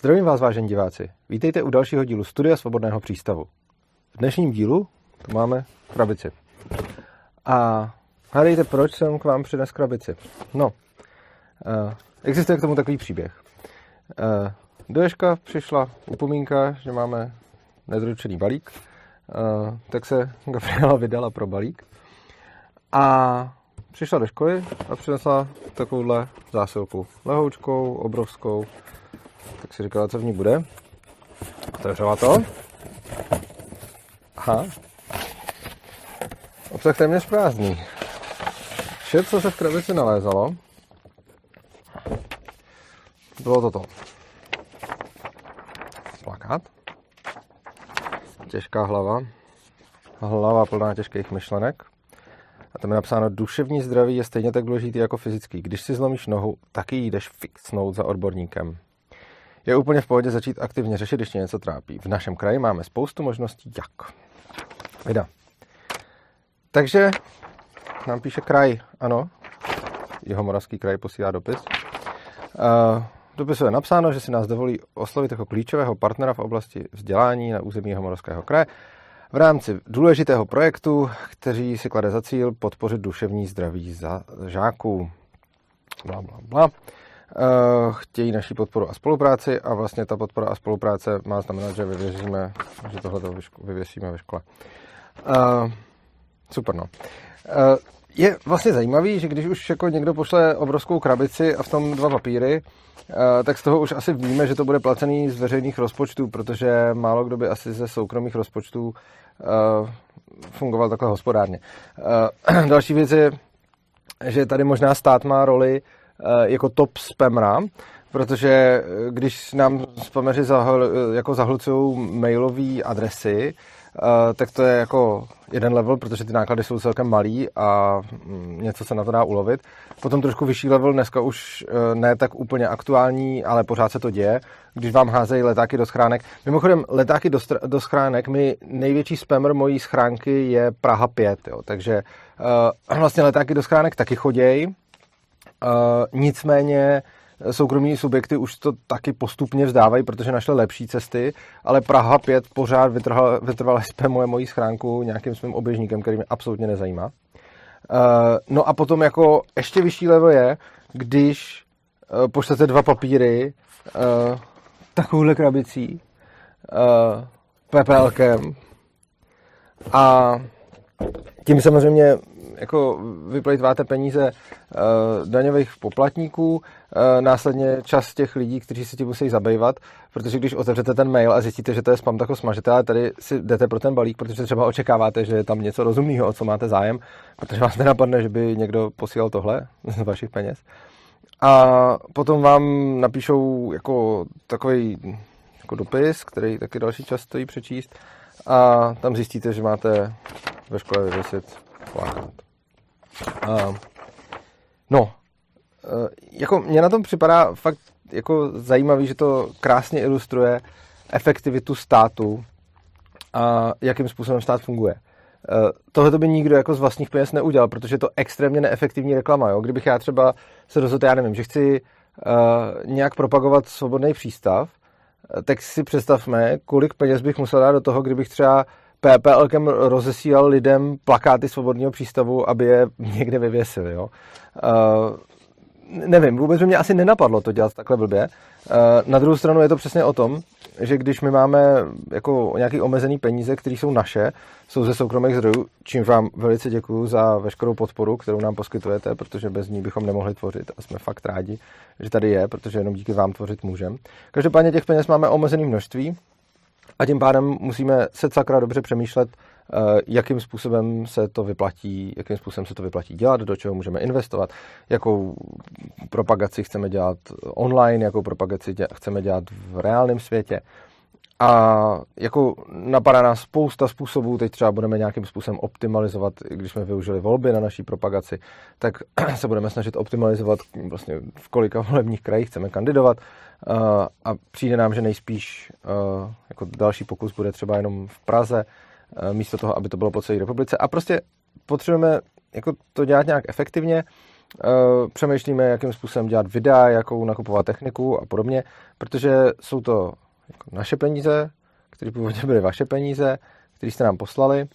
Zdravím vás, vážení diváci. Vítejte u dalšího dílu Studia Svobodného přístavu. V dnešním dílu tu máme krabici. A hádejte, proč jsem k vám přines krabici. No, uh, existuje k tomu takový příběh. Uh, do Ježka přišla upomínka, že máme nedoručený balík, uh, tak se Gabriela vydala pro balík. A přišla do školy a přinesla takovouhle zásilku. Lehoučkou, obrovskou, tak si říkala, co v ní bude. Otevřela to. Aha. Obsah téměř prázdný. Vše, co se v krabici nalézalo, bylo toto. Plakát. Těžká hlava. Hlava plná těžkých myšlenek. A tam je napsáno, duševní zdraví je stejně tak důležitý jako fyzický. Když si zlomíš nohu, taky jdeš fixnout za odborníkem. Je úplně v pohodě začít aktivně řešit, když něco trápí. V našem kraji máme spoustu možností, jak. Vida. Takže nám píše kraj, ano, jeho moravský kraj posílá dopis. Uh, dopisu je napsáno, že si nás dovolí oslovit jako klíčového partnera v oblasti vzdělání na území moravského kraje v rámci důležitého projektu, který si klade za cíl podpořit duševní zdraví za žáků. Bla, bla, bla. Uh, chtějí naší podporu a spolupráci a vlastně ta podpora a spolupráce má znamenat, že vyvěříme, že tohle vyvěsíme ve škole. Uh, super, no. Uh, je vlastně zajímavý, že když už jako někdo pošle obrovskou krabici a v tom dva papíry, tak z toho už asi víme, že to bude placený z veřejných rozpočtů, protože málo kdo by asi ze soukromých rozpočtů fungoval takhle hospodárně. Další věc je, že tady možná stát má roli jako top spamra, protože když nám spameři zahl, jako zahlcují mailové adresy, tak to je jako jeden level, protože ty náklady jsou celkem malý a mm, něco se na to dá ulovit. Potom trošku vyšší level, dneska už ne tak úplně aktuální, ale pořád se to děje, když vám házejí letáky do schránek. Mimochodem, letáky do, do schránek, mi největší spammer mojí schránky je Praha 5, jo, takže uh, vlastně letáky do schránek taky chodějí, nicméně soukromí subjekty už to taky postupně vzdávají, protože našly lepší cesty, ale Praha 5 pořád vytrvala, vytrvala spamuje moji schránku nějakým svým oběžníkem, který mě absolutně nezajímá. Uh, no a potom jako ještě vyšší level je, když uh, pošlete dva papíry uh, takovouhle krabicí uh, PPLkem a tím samozřejmě jako vyplejtváte peníze uh, daňových poplatníků, uh, následně čas těch lidí, kteří se tím musí zabývat, protože když otevřete ten mail a zjistíte, že to je spam, tak ho smažete, ale tady si jdete pro ten balík, protože třeba očekáváte, že je tam něco rozumného, o co máte zájem, protože vás nenapadne, že by někdo posílal tohle z vašich peněz. A potom vám napíšou jako takový jako dopis, který taky další čas stojí přečíst a tam zjistíte, že máte ve škole vyvěsit plakát. Uh, no, uh, jako mně na tom připadá fakt jako zajímavý, že to krásně ilustruje efektivitu státu a jakým způsobem stát funguje. Uh, tohle by nikdo jako z vlastních peněz neudělal, protože je to extrémně neefektivní reklama. Jo? Kdybych já třeba se rozhodl, já nevím, že chci uh, nějak propagovat svobodný přístav, tak si představme, kolik peněz bych musel dát do toho, kdybych třeba PPLkem rozesílal lidem plakáty svobodného přístavu, aby je někde vyvěsili. Jo? Uh, nevím, vůbec by mě asi nenapadlo to dělat takhle blbě. Uh, na druhou stranu je to přesně o tom, že když my máme jako nějaký omezený peníze, které jsou naše, jsou ze soukromých zdrojů, čím vám velice děkuji za veškerou podporu, kterou nám poskytujete, protože bez ní bychom nemohli tvořit a jsme fakt rádi, že tady je, protože jenom díky vám tvořit můžeme. Každopádně těch peněz máme omezený množství a tím pádem musíme se sakra dobře přemýšlet, eh, jakým způsobem se to vyplatí, jakým způsobem se to vyplatí dělat, do čeho můžeme investovat, jakou propagaci chceme dělat online, jakou propagaci chceme dělat v reálném světě. A jako napadá nás spousta způsobů, teď třeba budeme nějakým způsobem optimalizovat, když jsme využili volby na naší propagaci, tak se budeme snažit optimalizovat vlastně v kolika volebních krajích chceme kandidovat a přijde nám, že nejspíš jako další pokus bude třeba jenom v Praze, místo toho, aby to bylo po celé republice. A prostě potřebujeme jako to dělat nějak efektivně, přemýšlíme, jakým způsobem dělat videa, jakou nakupovat techniku a podobně, protože jsou to jako naše peníze, které původně byly vaše peníze, které jste nám poslali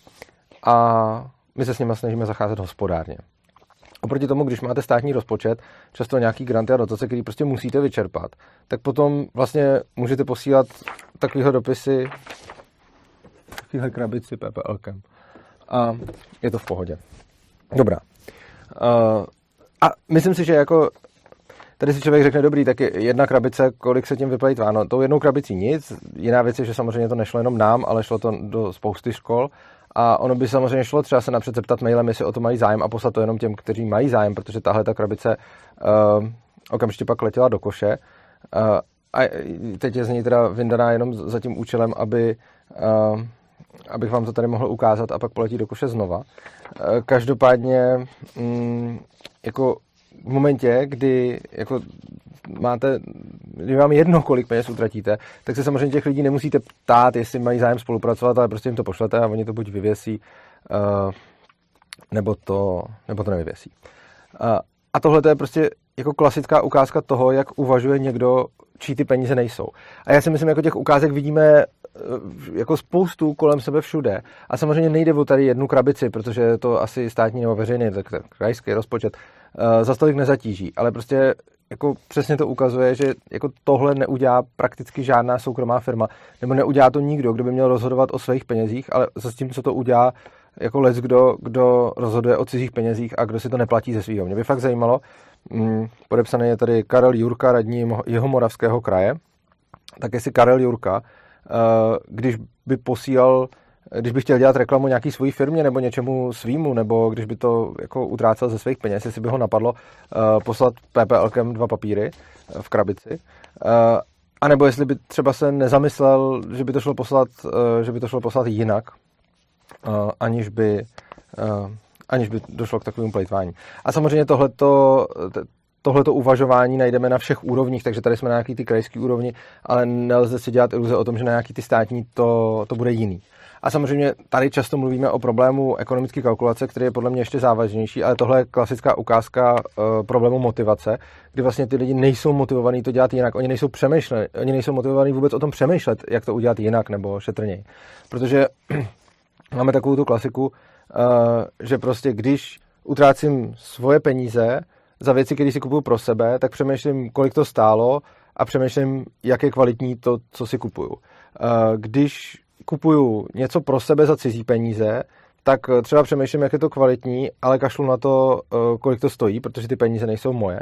a my se s nimi snažíme zacházet hospodárně. Oproti tomu, když máte státní rozpočet, často nějaký granty a dotace, který prostě musíte vyčerpat, tak potom vlastně můžete posílat takovýhle dopisy takovýhle krabici PPLkem. A je to v pohodě. Dobrá. A myslím si, že jako tady si člověk řekne, dobrý, tak jedna krabice, kolik se tím vyplatit váno. Tou jednou krabicí nic. Jiná věc je, že samozřejmě to nešlo jenom nám, ale šlo to do spousty škol. A ono by samozřejmě šlo třeba se napřed zeptat mailem, jestli o to mají zájem a poslat to jenom těm, kteří mají zájem, protože tahle ta krabice uh, okamžitě pak letěla do koše. Uh, a teď je z ní teda vyndaná jenom za tím účelem, aby, uh, abych vám to tady mohl ukázat a pak poletí do koše znova. Uh, každopádně, um, jako v momentě, kdy jako máte, když vám jedno, kolik peněz utratíte, tak se samozřejmě těch lidí nemusíte ptát, jestli mají zájem spolupracovat, ale prostě jim to pošlete a oni to buď vyvěsí, uh, nebo, to, nebo to nevyvěsí. Uh, a tohle je prostě jako klasická ukázka toho, jak uvažuje někdo, čí ty peníze nejsou. A já si myslím, jako těch ukázek vidíme eh, jako spoustu kolem sebe všude. A samozřejmě nejde o tady jednu krabici, protože je to asi státní nebo veřejný, tak krajský rozpočet uh, za stolik nezatíží. Ale prostě jako přesně to ukazuje, že jako tohle neudělá prakticky žádná soukromá firma, nebo neudělá to nikdo, kdo by měl rozhodovat o svých penězích, ale za tím, co to udělá jako les, kdo, kdo rozhoduje o cizích penězích a kdo si to neplatí ze svého. Mě by fakt zajímalo, mm, podepsaný je tady Karel Jurka, radní jeho moravského kraje, tak jestli Karel Jurka, eh, když by posílal když by chtěl dělat reklamu nějaký svojí firmě nebo něčemu svýmu, nebo když by to jako utrácel ze svých peněz, jestli by ho napadlo uh, poslat PPLkem dva papíry uh, v krabici, uh, a nebo jestli by třeba se nezamyslel, že by to šlo poslat, uh, že by to šlo poslat jinak, uh, aniž by uh, aniž by došlo k takovému plejtvání. A samozřejmě tohleto, tohleto uvažování najdeme na všech úrovních, takže tady jsme na nějaký ty krajský úrovni, ale nelze si dělat iluze o tom, že na nějaký ty státní to, to bude jiný. A samozřejmě tady často mluvíme o problému ekonomické kalkulace, který je podle mě ještě závažnější, ale tohle je klasická ukázka uh, problému motivace, kdy vlastně ty lidi nejsou motivovaní to dělat jinak. Oni nejsou přemýšleli, oni nejsou motivovaní vůbec o tom přemýšlet, jak to udělat jinak nebo šetrněji. Protože máme takovou tu klasiku, uh, že prostě když utrácím svoje peníze za věci, které si kupuju pro sebe, tak přemýšlím, kolik to stálo a přemýšlím, jak je kvalitní to, co si kupuju. Uh, když kupuju něco pro sebe za cizí peníze, tak eh, třeba přemýšlím, jak je to kvalitní, ale kašlu na to, eh, kolik to stojí, protože ty peníze nejsou moje.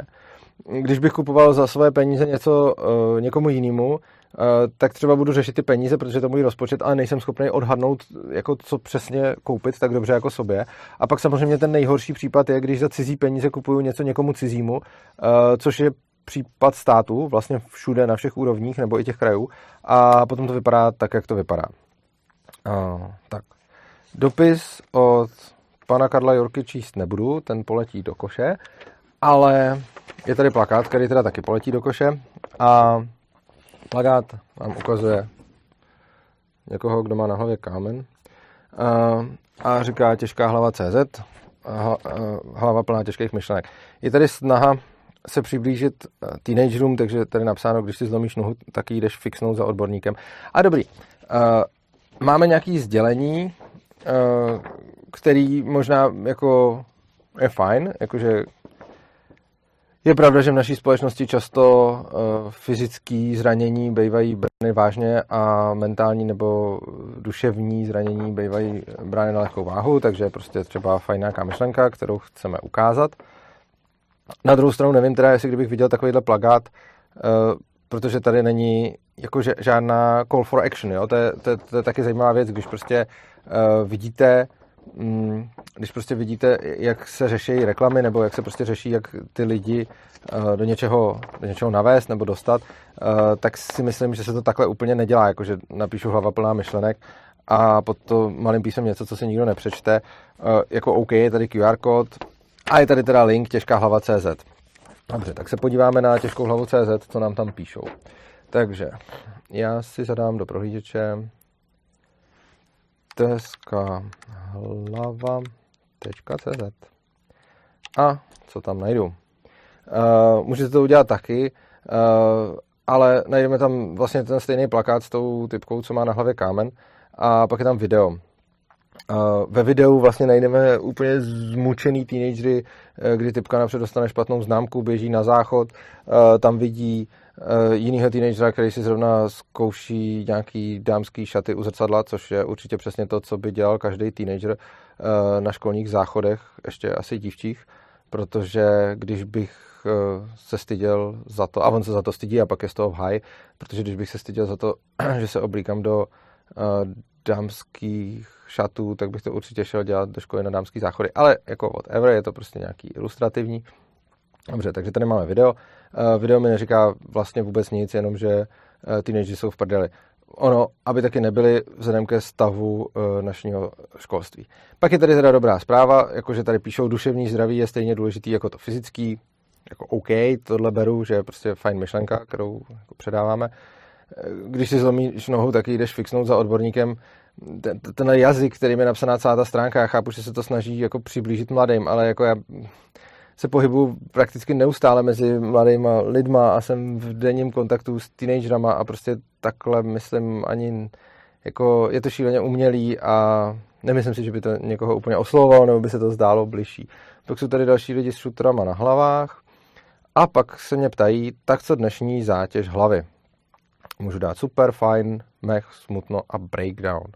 Když bych kupoval za své peníze něco eh, někomu jinému, tak třeba budu řešit ty peníze, protože to je můj rozpočet, ale nejsem schopný odhadnout, jako co přesně koupit tak dobře jako sobě. A pak samozřejmě ten nejhorší případ je, když za cizí peníze kupuju něco někomu cizímu, což je případ státu, vlastně všude na všech úrovních nebo i těch krajů, a potom to vypadá tak, jak to vypadá. Tak. Dopis od pana Karla Jorky číst nebudu, ten poletí do koše, ale je tady plakát, který teda taky poletí do koše a plakát vám ukazuje někoho, kdo má na hlavě kámen uh, a říká těžká hlava CZ, hlava plná těžkých myšlenek. Je tady snaha se přiblížit teenagerům, takže tady napsáno, když si zlomíš nohu, tak jdeš fixnout za odborníkem. A dobrý, máme nějaké sdělení, eh, který možná jako je fajn, jakože je pravda, že v naší společnosti často uh, fyzické zranění bývají brány vážně a mentální nebo duševní zranění bývají brány na lehkou váhu, takže prostě třeba fajn nějaká myšlenka, kterou chceme ukázat. Na druhou stranu nevím teda, jestli kdybych viděl takovýhle plagát, uh, protože tady není jako žádná call for action. Jo? To, je, to, to je taky zajímavá věc, když prostě uh, vidíte, um, když prostě vidíte, jak se řeší reklamy, nebo jak se prostě řeší, jak ty lidi uh, do, něčeho, do něčeho navést nebo dostat, uh, tak si myslím, že se to takhle úplně nedělá, jakože napíšu hlava plná myšlenek a pod to malým písem něco, co si nikdo nepřečte. Uh, jako OK, je tady QR kód a je tady teda link těžká hlava CZ. Dobře, tak se podíváme na těžkou hlavu CZ, co nám tam píšou. Takže já si zadám do prohlížeče teska hlava.cz A co tam najdu? Uh, můžete to udělat taky, uh, ale najdeme tam vlastně ten stejný plakát s tou typkou, co má na hlavě kámen a pak je tam video. Ve videu vlastně najdeme úplně zmučený teenagery, kdy typka napřed dostane špatnou známku, běží na záchod, uh, tam vidí uh, jinýho teenagera, který si zrovna zkouší nějaký dámský šaty u zrcadla, což je určitě přesně to, co by dělal každý teenager na školních záchodech, ještě asi dívčích, protože když bych se styděl za to, a on se za to stydí a pak je z toho v high, protože když bych se styděl za to, že se oblíkám do dámských šatů, tak bych to určitě šel dělat do školy na dámský záchody. Ale jako whatever, je to prostě nějaký ilustrativní. Dobře, takže tady máme video. Uh, video mi neříká vlastně vůbec nic, jenom že uh, teenageři jsou v prdeli. Ono, aby taky nebyli vzhledem ke stavu uh, našeho školství. Pak je tady teda dobrá zpráva, jakože tady píšou, duševní zdraví je stejně důležitý jako to fyzický. Jako OK, tohle beru, že je prostě fajn myšlenka, kterou jako předáváme když si zlomíš nohu, tak jdeš fixnout za odborníkem. Ten, ten jazyk, kterým je napsaná celá ta stránka, já chápu, že se to snaží jako přiblížit mladým, ale jako já se pohybuju prakticky neustále mezi mladýma lidma a jsem v denním kontaktu s teenagerama a prostě takhle myslím ani jako je to šíleně umělý a nemyslím si, že by to někoho úplně oslovovalo nebo by se to zdálo bližší. Pak jsou tady další lidi s šutrama na hlavách a pak se mě ptají, tak co dnešní zátěž hlavy můžu dát super, fajn, mech, smutno a breakdown.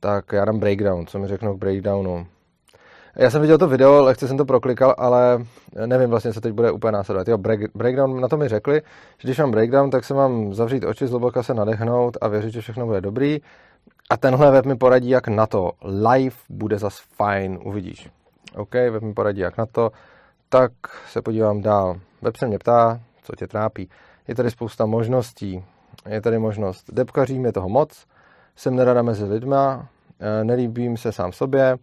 Tak já dám breakdown, co mi řeknou k breakdownu. Já jsem viděl to video, lehce jsem to proklikal, ale nevím vlastně, co teď bude úplně následovat. Jo, break, breakdown, na to mi řekli, že když mám breakdown, tak se mám zavřít oči, zloboka se nadechnout a věřit, že všechno bude dobrý. A tenhle web mi poradí, jak na to. Live bude zas fajn, uvidíš. OK, web mi poradí, jak na to. Tak se podívám dál. Web se mě ptá, co tě trápí. Je tady spousta možností je tady možnost. Depkařím, je toho moc, jsem nerada mezi lidma, eh, nelíbím se sám sobě,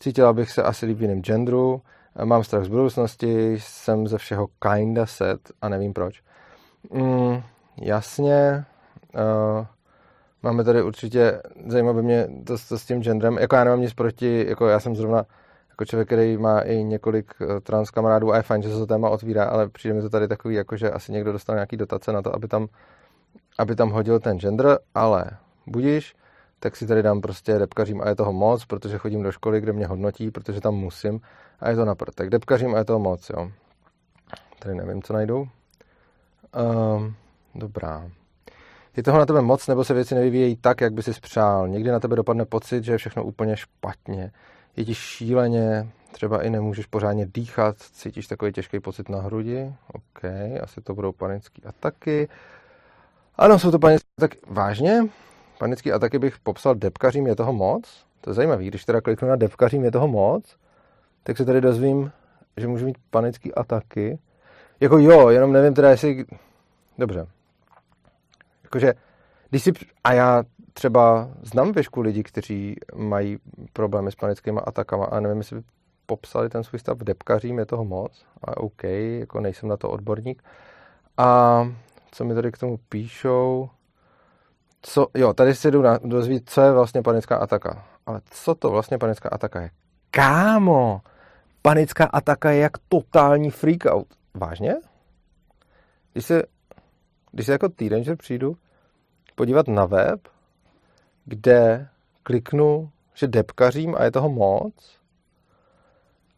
cítila bych se asi líp v genderu, eh, mám strach z budoucnosti, jsem ze všeho kinda set a nevím proč. Mm, jasně, uh, máme tady určitě, zajímavé mě to, to s tím genderem, jako já nemám nic proti, jako já jsem zrovna jako člověk, který má i několik trans kamarádů a je fajn, že se to téma otvírá, ale přijde mi to tady takový, jako že asi někdo dostal nějaký dotace na to, aby tam aby tam hodil ten gender, ale budíš, tak si tady dám prostě depkařím a je toho moc, protože chodím do školy, kde mě hodnotí, protože tam musím a je to napr. Tak depkařím a je toho moc, jo. Tady nevím, co najdu. Um, dobrá. Je toho na tebe moc, nebo se věci nevyvíjejí tak, jak by si spřál? Někdy na tebe dopadne pocit, že je všechno úplně špatně. Je ti šíleně, třeba i nemůžeš pořádně dýchat, cítíš takový těžký pocit na hrudi. OK, asi to budou panické ataky. Ano, jsou to panické ataky. Vážně? Panické ataky bych popsal depkařím, je toho moc? To je zajímavé, když teda kliknu na depkařím, je toho moc, tak se tady dozvím, že můžu mít panické ataky. Jako jo, jenom nevím teda, jestli... Dobře. Jakože, když si... A já třeba znám věšku lidí, kteří mají problémy s panickými atakama a nevím, jestli by popsali ten svůj stav depkařím, je toho moc. A OK, jako nejsem na to odborník. A co mi tady k tomu píšou. Co, jo, tady si jdu dozvít, co je vlastně panická ataka. Ale co to vlastně panická ataka je? Kámo! Panická ataka je jak totální freakout. Vážně? Když se, když se jako teenager přijdu podívat na web, kde kliknu, že depkařím a je toho moc,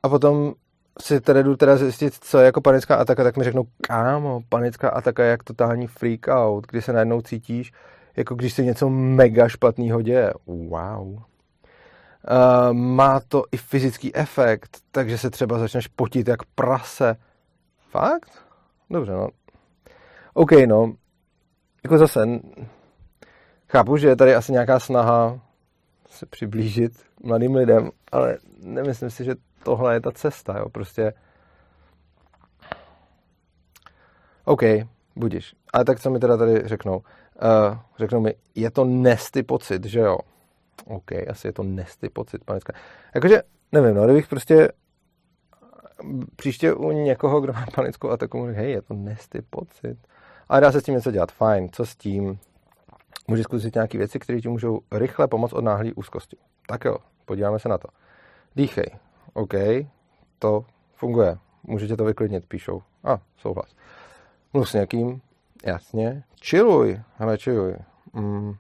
a potom si tady jdu teda zjistit, co je jako panická ataka, tak mi řeknou, kámo, panická ataka je jak totální freak out, kdy se najednou cítíš, jako když se něco mega špatného děje. Wow. Uh, má to i fyzický efekt, takže se třeba začneš potit jak prase. Fakt? Dobře, no. OK, no. Jako zase, chápu, že je tady asi nějaká snaha se přiblížit mladým lidem, ale nemyslím si, že tohle je ta cesta, jo, prostě OK, budíš. Ale tak co mi teda tady řeknou? Uh, řeknou mi, je to nesty pocit, že jo? OK, asi je to nesty pocit, panická. Jakože, nevím, no, kdybych prostě příště u někoho, kdo má panickou ataku, mu hej, je to nesty pocit. Ale dá se s tím něco dělat, fajn, co s tím? Můžeš zkusit nějaké věci, které ti můžou rychle pomoct od náhlé úzkosti. Tak jo, podíváme se na to. Dýchej, OK, to funguje. Můžete to vyklidnit, píšou. A, ah, souhlas. Mluv s někým, jasně. Chilluj, hele, chilluj. Mm,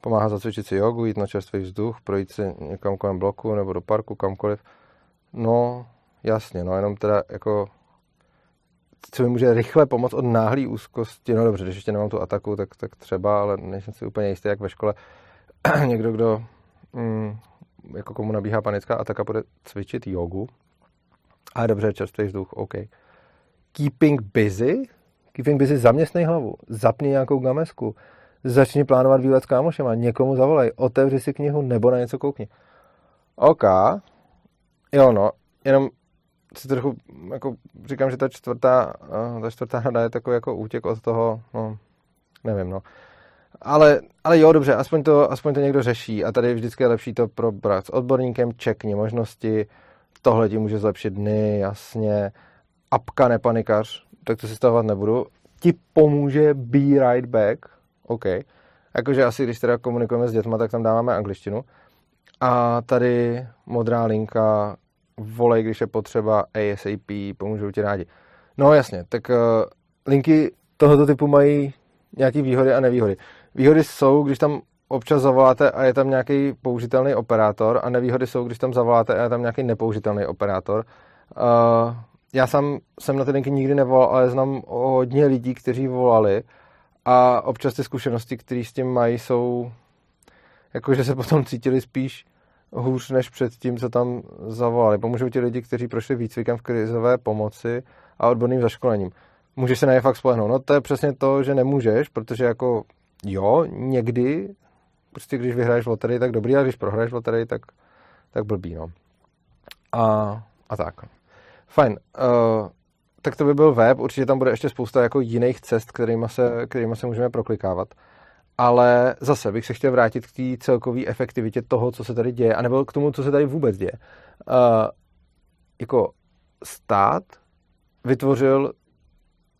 pomáhá zacvičit si jogu, jít na čerstvý vzduch, projít si někam kolem bloku nebo do parku, kamkoliv. No, jasně, no jenom teda jako co mi může rychle pomoct od náhlý úzkosti, no dobře, když ještě nemám tu ataku, tak, tak třeba, ale nejsem si úplně jistý, jak ve škole někdo, kdo mm, jako komu nabíhá panická ataka, bude cvičit jogu. A dobře, čerstvý vzduch, OK. Keeping busy? Keeping busy, zaměstnej hlavu, zapni nějakou gamesku, začni plánovat výlet s kámošema, někomu zavolej, otevři si knihu nebo na něco koukni. OK, jo no, jenom si trochu jako říkám, že ta čtvrtá, eh, ta čtvrtá rada je takový jako útěk od toho, no, nevím, no. Ale, ale jo, dobře, aspoň to, aspoň to někdo řeší. A tady vždycky je lepší to probrat s odborníkem, čekni možnosti, tohle ti může zlepšit dny, jasně, apka nepanikař, tak to si stavovat nebudu, ti pomůže be right back, OK, jakože asi když teda komunikujeme s dětma, tak tam dáváme angličtinu. A tady modrá linka, volej, když je potřeba, ASAP, pomůžou ti rádi. No jasně, tak uh, linky tohoto typu mají nějaké výhody a nevýhody. Výhody jsou, když tam občas zavoláte a je tam nějaký použitelný operátor a nevýhody jsou, když tam zavoláte a je tam nějaký nepoužitelný operátor. Uh, já sám jsem na ty linky nikdy nevolal, ale znám hodně lidí, kteří volali a občas ty zkušenosti, které s tím mají, jsou jako, že se potom cítili spíš hůř než před tím, co tam zavolali. Pomůžou ti lidi, kteří prošli výcvikem v krizové pomoci a odborným zaškolením. Můžeš se na ně fakt spolehnout. No to je přesně to, že nemůžeš, protože jako jo, někdy, prostě když vyhraješ loterii, tak dobrý, a když prohraješ loterii, tak, tak blbý, no. A, a tak. Fajn. Uh, tak to by byl web, určitě tam bude ještě spousta jako jiných cest, kterými se, kterými se můžeme proklikávat. Ale zase bych se chtěl vrátit k té celkové efektivitě toho, co se tady děje, anebo k tomu, co se tady vůbec děje. Uh, jako stát vytvořil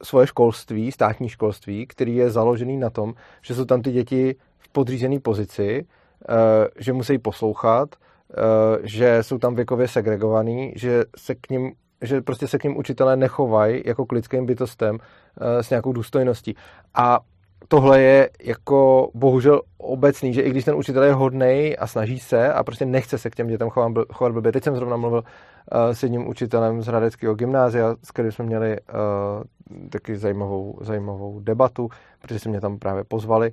svoje školství, státní školství, který je založený na tom, že jsou tam ty děti v podřízené pozici, eh, že musí poslouchat, eh, že jsou tam věkově segregovaný, že se k ním že prostě se k ním učitelé nechovají jako k lidským bytostem eh, s nějakou důstojností. A tohle je jako bohužel obecný, že i když ten učitel je hodný a snaží se a prostě nechce se k těm dětem chovat, chovat blbě. Teď jsem zrovna mluvil uh, s jedním učitelem z Hradeckého gymnázia, s kterým jsme měli uh, taky zajímavou, zajímavou debatu, protože se mě tam právě pozvali.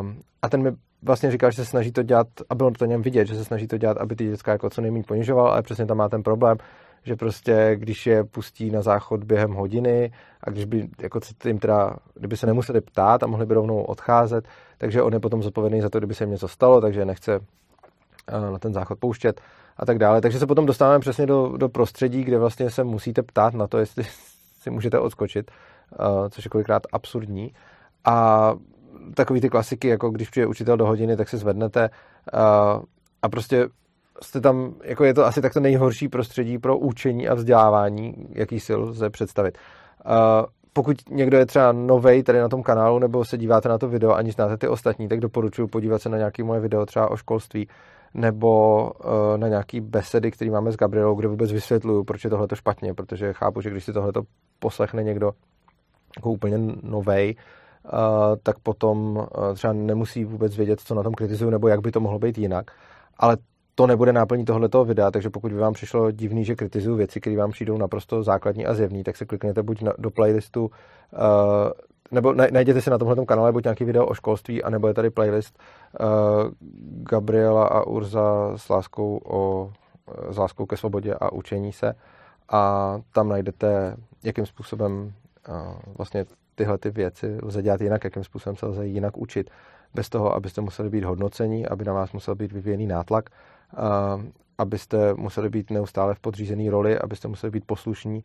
Um, a ten mi vlastně říkal, že se snaží to dělat, a bylo to něm vidět, že se snaží to dělat, aby ty děcka jako co nejméně ponižoval, ale přesně tam má ten problém, že prostě když je pustí na záchod během hodiny a když by jako jim teda, kdyby se nemuseli ptát a mohli by rovnou odcházet, takže on je potom zodpovědný za to, kdyby se jim něco stalo, takže nechce eh, na ten záchod pouštět a tak dále. Takže se potom dostáváme přesně do, do prostředí, kde vlastně se musíte ptát na to, jestli si můžete odskočit, eh, což je kolikrát absurdní. A takový ty klasiky, jako když přijde učitel do hodiny, tak se zvednete eh, a prostě jste tam, jako je to asi takto nejhorší prostředí pro učení a vzdělávání, jaký si lze představit. Uh, pokud někdo je třeba novej tady na tom kanálu, nebo se díváte na to video, ani znáte ty ostatní, tak doporučuji podívat se na nějaké moje video třeba o školství, nebo uh, na nějaký besedy, který máme s Gabrielou, kde vůbec vysvětluju, proč je tohle špatně, protože chápu, že když si tohle poslechne někdo jako úplně novej, uh, tak potom uh, třeba nemusí vůbec vědět, co na tom kritizuju, nebo jak by to mohlo být jinak. Ale to nebude náplní tohoto videa, takže pokud by vám přišlo divný, že kritizuju věci, které vám přijdou naprosto základní a zjevný, tak se klikněte buď na, do playlistu, uh, nebo najděte si na tomhle kanále buď nějaký video o školství, anebo je tady playlist uh, Gabriela a Urza s láskou, o, s láskou ke svobodě a učení se. A tam najdete, jakým způsobem uh, vlastně tyhle ty věci lze dělat jinak, jakým způsobem se lze jinak učit, bez toho, abyste museli být hodnocení, aby na vás musel být vyvíjený nátlak abyste museli být neustále v podřízené roli, abyste museli být poslušní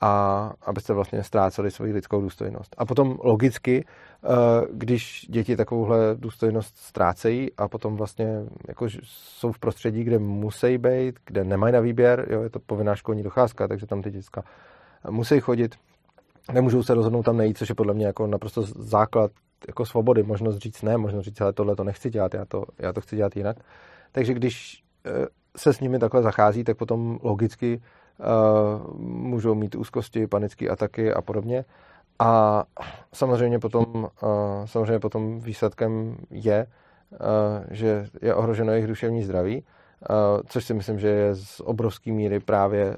a abyste vlastně ztráceli svoji lidskou důstojnost. A potom logicky, eh, když děti takovouhle důstojnost ztrácejí a potom vlastně jako jsou v prostředí, kde musí být, kde nemají na výběr, jo, je to povinná školní docházka, takže tam ty děcka musí chodit, nemůžou se rozhodnout tam nejít, což je podle mě jako naprosto základ jako svobody, možnost říct ne, možnost říct, ale tohle to nechci dělat, já to, já to chci dělat jinak. Takže když eh, se s nimi takhle zachází, tak potom logicky můžou mít úzkosti, panické ataky a podobně. A samozřejmě potom, samozřejmě potom výsledkem je, že je ohroženo jejich duševní zdraví, což si myslím, že je z obrovské míry právě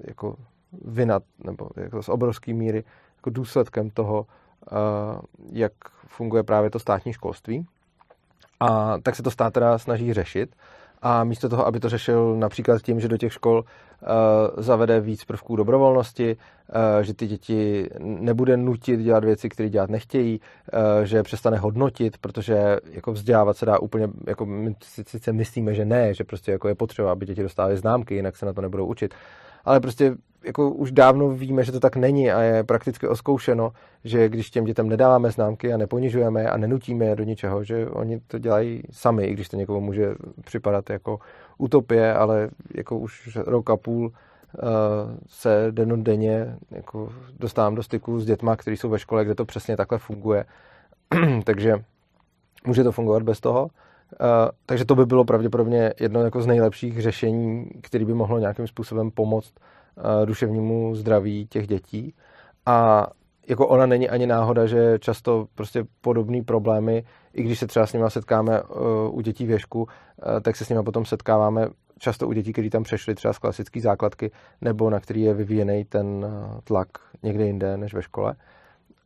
jako vina, nebo jako z obrovské míry jako důsledkem toho, jak funguje právě to státní školství. A tak se to stát teda snaží řešit. A místo toho, aby to řešil například tím, že do těch škol uh, zavede víc prvků dobrovolnosti, uh, že ty děti nebude nutit dělat věci, které dělat nechtějí, uh, že přestane hodnotit, protože jako vzdělávat se dá úplně, jako my sice myslíme, že ne, že prostě jako je potřeba, aby děti dostávaly známky, jinak se na to nebudou učit, ale prostě jako už dávno víme, že to tak není a je prakticky oskoušeno, že když těm dětem nedáváme známky a neponižujeme a nenutíme je do ničeho, že oni to dělají sami, i když to někomu může připadat jako utopie, ale jako už rok a půl uh, se denně jako dostávám do styku s dětma, kteří jsou ve škole, kde to přesně takhle funguje. Takže může to fungovat bez toho. Uh, takže to by bylo pravděpodobně jedno jako z nejlepších řešení, které by mohlo nějakým způsobem pomoct uh, duševnímu zdraví těch dětí. A jako ona není ani náhoda, že často prostě podobné problémy, i když se třeba s nimi setkáme uh, u dětí věšku, uh, tak se s nimi potom setkáváme často u dětí, kteří tam přešli třeba z klasické základky, nebo na který je vyvíjený ten tlak někde jinde než ve škole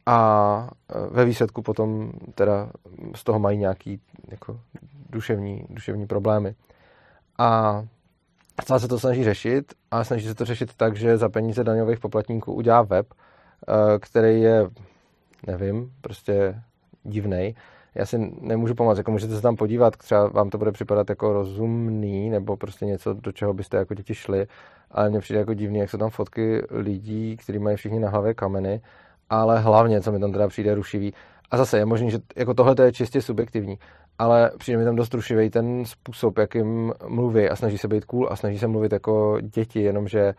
a e, ve výsledku potom teda z toho mají nějaký jako duševní, duševní problémy. A stále se to snaží řešit a snaží se to řešit tak, že za peníze daňových poplatníků udělá web, e, který je, nevím, prostě divný. Já si nemůžu pomoct, jako můžete se tam podívat, třeba vám to bude připadat jako rozumný, nebo prostě něco, do čeho byste jako děti šli, ale mně přijde jako divný, jak jsou tam fotky lidí, kteří mají všichni na hlavě kameny ale hlavně, co mi tam teda přijde rušivý, a zase je možný, že jako tohle to je čistě subjektivní, ale přijde mi tam dost rušivý ten způsob, jakým mluví a snaží se být cool a snaží se mluvit jako děti, jenomže eh,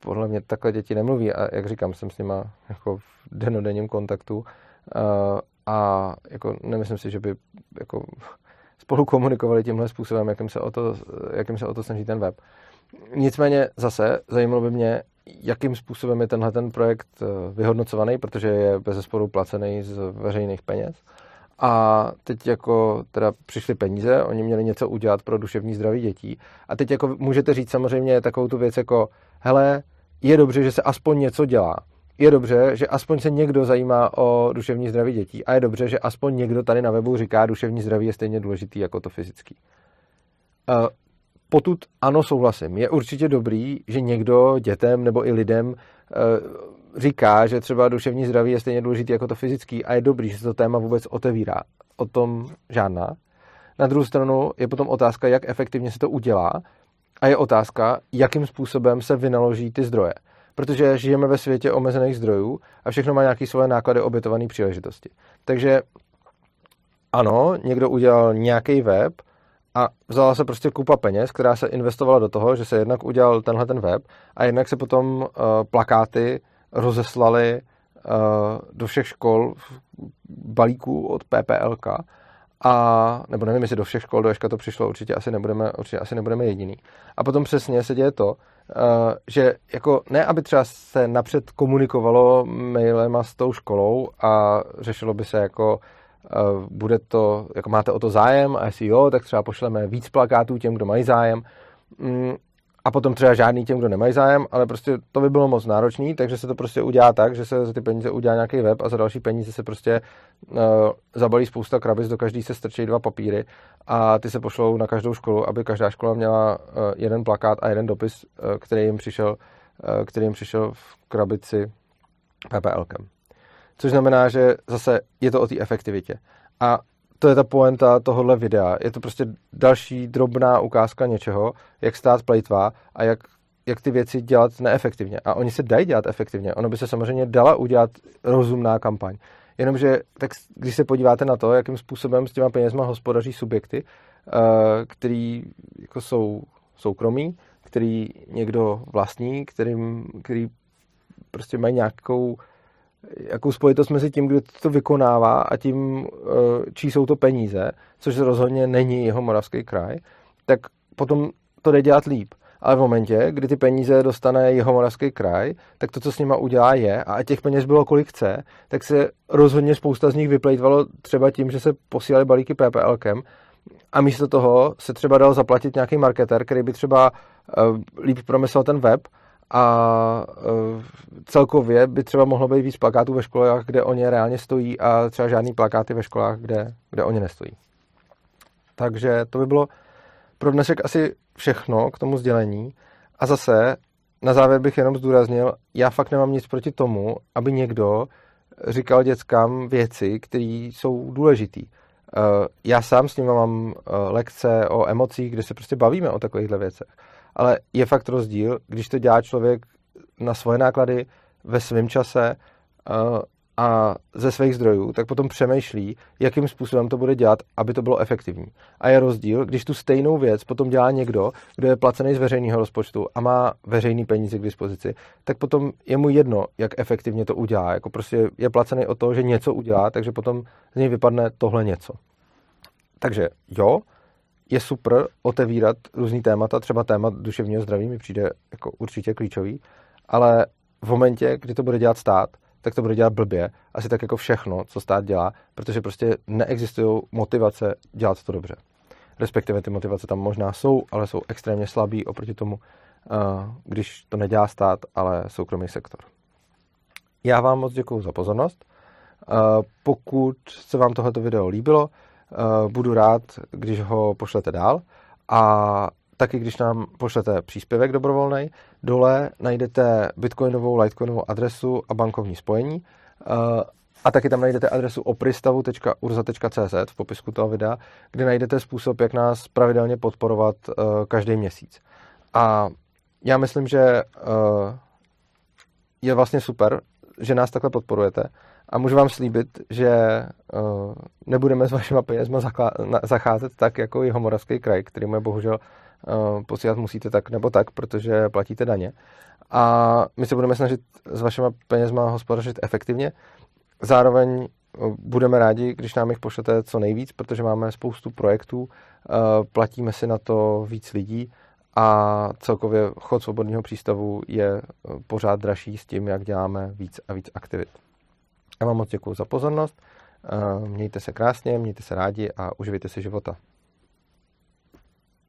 podle mě takhle děti nemluví a jak říkám, jsem s nima jako v denodenním kontaktu eh, a jako nemyslím si, že by jako spolu komunikovali tímhle způsobem, jakým se o to, jakým se o to snaží ten web. Nicméně zase zajímalo by mě, jakým způsobem je tenhle ten projekt eh, vyhodnocovaný, protože je bez zesporu placený z veřejných peněz. A teď jako teda přišly peníze, oni měli něco udělat pro duševní zdraví dětí. A teď jako můžete říct samozřejmě takovou tu věc jako, hele, je dobře, že se aspoň něco dělá. Je dobře, že aspoň se někdo zajímá o duševní zdraví dětí a je dobře, že aspoň někdo tady na webu říká, duševní zdraví je stejně důležitý jako to fyzický. Potud ano, souhlasím. Je určitě dobrý, že někdo dětem nebo i lidem eh, říká, že třeba duševní zdraví je stejně důležitý jako to fyzický a je dobrý, že se to téma vůbec otevírá. O tom žádná. Na druhou stranu je potom otázka, jak efektivně se to udělá a je otázka, jakým způsobem se vynaloží ty zdroje. Protože žijeme ve světě omezených zdrojů a všechno má nějaké svoje náklady obětované příležitosti. Takže ano, někdo udělal nějaký web, a vzala se prostě kupa peněz, která se investovala do toho, že se jednak udělal tenhle ten web a jednak se potom uh, plakáty rozeslaly uh, do všech škol balíků od PPLK a, nebo nevím, jestli do všech škol do Ješka to přišlo, určitě asi nebudeme, určitě asi nebudeme jediný. A potom přesně se děje to, uh, že jako ne, aby třeba se napřed komunikovalo mailem s tou školou a řešilo by se jako Eh, bude to, jako máte o to zájem a jestli jo, tak třeba pošleme víc plakátů těm, kdo mají zájem mm, a potom třeba žádný těm, kdo nemají zájem, ale prostě to by bylo moc náročný, takže se to prostě udělá tak, že se za ty peníze udělá nějaký web a za další peníze se prostě uh, zabalí spousta krabic, do každý se strčí dva papíry a ty se pošlou na každou školu, aby každá škola měla uh, jeden plakát a jeden dopis, uh, který jim přišel, uh, který jim přišel v krabici PPLkem. Což znamená, že zase je to o té efektivitě. A to je ta poenta tohohle videa. Je to prostě další drobná ukázka něčeho, jak stát plejtvá a jak, jak ty věci dělat neefektivně. A oni se dají dělat efektivně. Ono by se samozřejmě dala udělat rozumná kampaň. Jenomže tak když se podíváte na to, jakým způsobem s těma penězma hospodaří subjekty, eh, který jako jsou soukromí, který někdo vlastní, kterým, který prostě mají nějakou jakou spojitost mezi tím, kdo to vykonává a tím, eh, čí jsou to peníze, což rozhodně není jeho moravský kraj, tak potom to jde dělat líp. ale v momentě, kdy ty peníze dostane jeho moravský kraj, tak to, co s nima udělá, je, a těch peněz bylo kolik chce, tak se rozhodně spousta z nich vyplejtvalo třeba tím, že se posílali balíky PPLkem a místo toho se třeba dal zaplatit nějaký marketer, který by třeba uh, líp promyslel ten web a uh, celkově by třeba mohlo být víc plakátů ve školách, kde oni reálně stojí a třeba žádný plakáty ve školách, kde, kde oni nestojí. Takže to by bylo pro dnešek asi všechno k tomu sdělení. A zase na závěr bych jenom zdůraznil, já fakt nemám nic proti tomu, aby někdo říkal dětskám věci, které jsou důležitý. Eh, já sám s ním mám eh, lekce o emocích, kde se prostě bavíme o takovýchhle věcech. Ale je fakt rozdíl, když to dělá člověk na svoje náklady, ve svém čase eh, a ze svých zdrojů, tak potom přemýšlí, jakým způsobem to bude dělat, aby to bylo efektivní. A je rozdíl, když tu stejnou věc potom dělá někdo, kdo je placený z veřejného rozpočtu a má veřejný peníze k dispozici, tak potom je mu jedno, jak efektivně to udělá. Jako prostě je placený o to, že něco udělá, takže potom z něj vypadne tohle něco. Takže jo, je super otevírat různý témata, třeba téma duševního zdraví mi přijde jako určitě klíčový, ale v momentě, kdy to bude dělat stát, tak to bude dělat blbě. Asi tak jako všechno, co stát dělá, protože prostě neexistují motivace dělat to dobře. Respektive ty motivace tam možná jsou, ale jsou extrémně slabý oproti tomu, eh, když to nedělá stát, ale soukromý sektor. Já vám moc děkuji za pozornost. Eh, pokud se vám tohleto video líbilo, budu rád, když ho pošlete dál a taky když nám pošlete příspěvek dobrovolný, dole najdete bitcoinovou, litecoinovou adresu a bankovní spojení. Eh, a taky tam najdete adresu opristavu.urza.cz v popisku toho videa, kde najdete způsob, jak nás pravidelně podporovat eh, každý měsíc. A já myslím, že eh, je vlastně super, že nás takhle podporujete a můžu vám slíbit, že nebudeme s vašimi penězma zacházet tak, jako jeho moravský kraj, který je bohužel Eh, posílat musíte tak nebo tak, protože platíte daně. A my se budeme snažit s vašimi penězma hospodařit efektivně. Zároveň eh, budeme rádi, když nám jich pošlete co nejvíc, protože máme spoustu projektů, platíme si na to víc lidí a celkově chod svobodného přístavu je pořád dražší s tím, jak děláme víc a víc aktivit. Já vám moc děkuji za pozornost, mějte se krásně, mějte se rádi a uživejte si života.